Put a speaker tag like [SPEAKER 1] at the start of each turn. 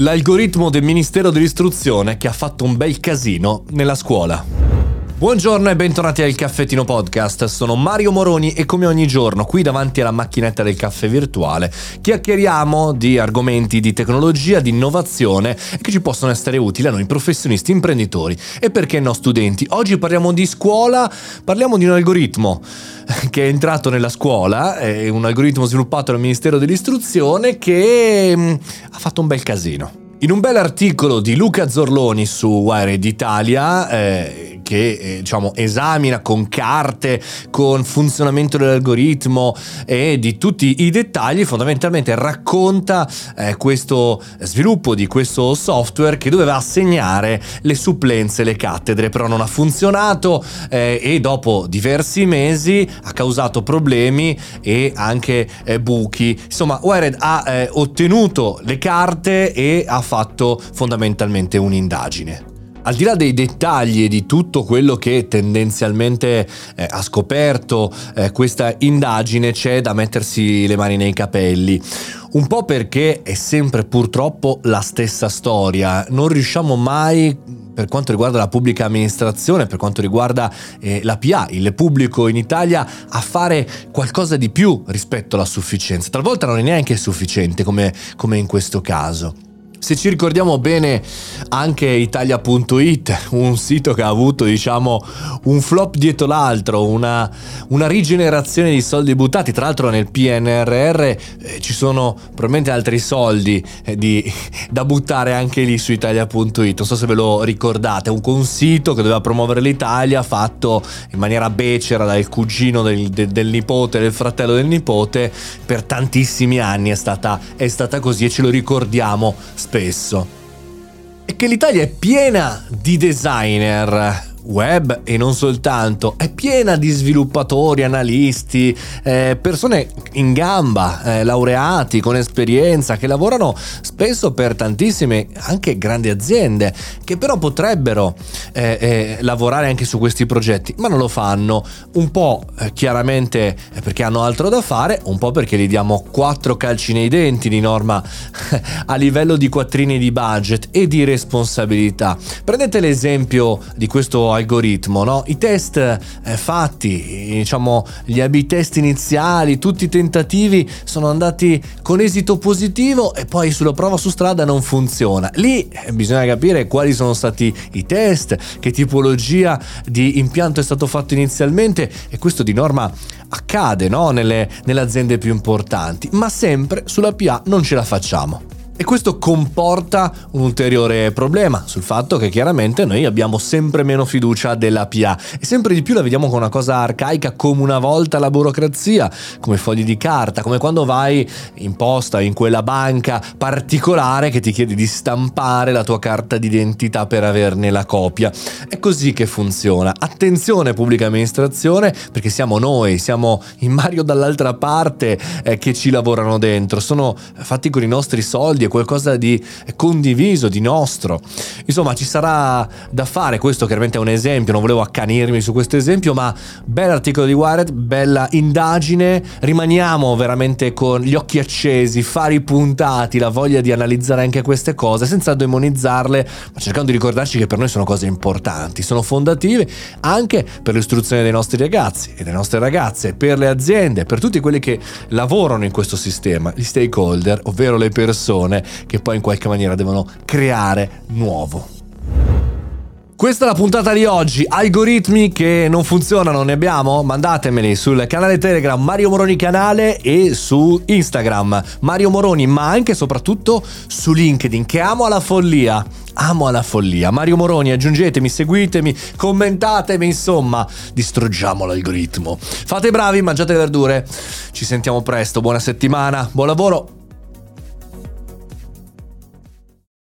[SPEAKER 1] L'algoritmo del Ministero dell'Istruzione che ha fatto un bel casino nella scuola. Buongiorno e bentornati al Caffettino Podcast, sono Mario Moroni e come ogni giorno qui davanti alla macchinetta del caffè virtuale chiacchieriamo di argomenti di tecnologia, di innovazione che ci possono essere utili a noi professionisti, imprenditori e perché no studenti. Oggi parliamo di scuola, parliamo di un algoritmo che è entrato nella scuola, è un algoritmo sviluppato dal Ministero dell'Istruzione che mm, ha fatto un bel casino. In un bel articolo di Luca Zorloni su Wired Italia, eh, che eh, diciamo, esamina con carte, con funzionamento dell'algoritmo e di tutti i dettagli, fondamentalmente racconta eh, questo sviluppo di questo software che doveva assegnare le supplenze, le cattedre, però non ha funzionato eh, e dopo diversi mesi ha causato problemi e anche eh, buchi. Insomma, Wired ha eh, ottenuto le carte e ha fatto fondamentalmente un'indagine. Al di là dei dettagli e di tutto quello che tendenzialmente eh, ha scoperto eh, questa indagine, c'è da mettersi le mani nei capelli. Un po' perché è sempre purtroppo la stessa storia, non riusciamo mai per quanto riguarda la pubblica amministrazione, per quanto riguarda eh, la PA, il pubblico in Italia, a fare qualcosa di più rispetto alla sufficienza. Talvolta non è neanche sufficiente come, come in questo caso. Se ci ricordiamo bene anche Italia.it, un sito che ha avuto diciamo un flop dietro l'altro, una, una rigenerazione di soldi buttati, tra l'altro nel PNRR eh, ci sono probabilmente altri soldi eh, di, da buttare anche lì su Italia.it, non so se ve lo ricordate, un, un sito che doveva promuovere l'Italia fatto in maniera becera dal cugino del, del, del nipote, del fratello del nipote, per tantissimi anni è stata, è stata così e ce lo ricordiamo spesso spesso è che l'Italia è piena di designer web e non soltanto, è piena di sviluppatori, analisti, eh, persone in gamba, eh, laureati con esperienza che lavorano spesso per tantissime anche grandi aziende che però potrebbero eh, eh lavorare anche su questi progetti, ma non lo fanno, un po' eh, chiaramente perché hanno altro da fare, un po' perché gli diamo quattro calci nei denti di norma a livello di quattrini di budget e di responsabilità. Prendete l'esempio di questo algoritmo, no? I test eh, fatti, diciamo gli AB test iniziali, tutti i tentativi sono andati con esito positivo e poi sulla prova su strada non funziona. Lì eh, bisogna capire quali sono stati i test, che tipologia di impianto è stato fatto inizialmente e questo di norma accade no? nelle, nelle aziende più importanti, ma sempre sulla PA non ce la facciamo. E questo comporta un ulteriore problema sul fatto che chiaramente noi abbiamo sempre meno fiducia della PA e sempre di più la vediamo come una cosa arcaica come una volta la burocrazia, come fogli di carta, come quando vai in posta in quella banca particolare che ti chiede di stampare la tua carta d'identità per averne la copia. È così che funziona. Attenzione pubblica amministrazione perché siamo noi, siamo in Mario dall'altra parte eh, che ci lavorano dentro, sono fatti con i nostri soldi è qualcosa di condiviso, di nostro. Insomma, ci sarà da fare, questo chiaramente è un esempio, non volevo accanirmi su questo esempio, ma bell'articolo di Wired, bella indagine, rimaniamo veramente con gli occhi accesi, fari puntati, la voglia di analizzare anche queste cose senza demonizzarle, ma cercando di ricordarci che per noi sono cose importanti, sono fondative anche per l'istruzione dei nostri ragazzi e delle nostre ragazze, per le aziende, per tutti quelli che lavorano in questo sistema, gli stakeholder, ovvero le persone persone che poi in qualche maniera devono creare nuovo. Questa è la puntata di oggi. Algoritmi che non funzionano, ne abbiamo? Mandatemeli sul canale Telegram Mario Moroni Canale e su Instagram Mario Moroni, ma anche e soprattutto su LinkedIn, che amo alla follia. Amo alla follia. Mario Moroni, aggiungetemi, seguitemi, commentatemi, insomma, distruggiamo l'algoritmo. Fate bravi, mangiate verdure. Ci sentiamo presto, buona settimana, buon lavoro.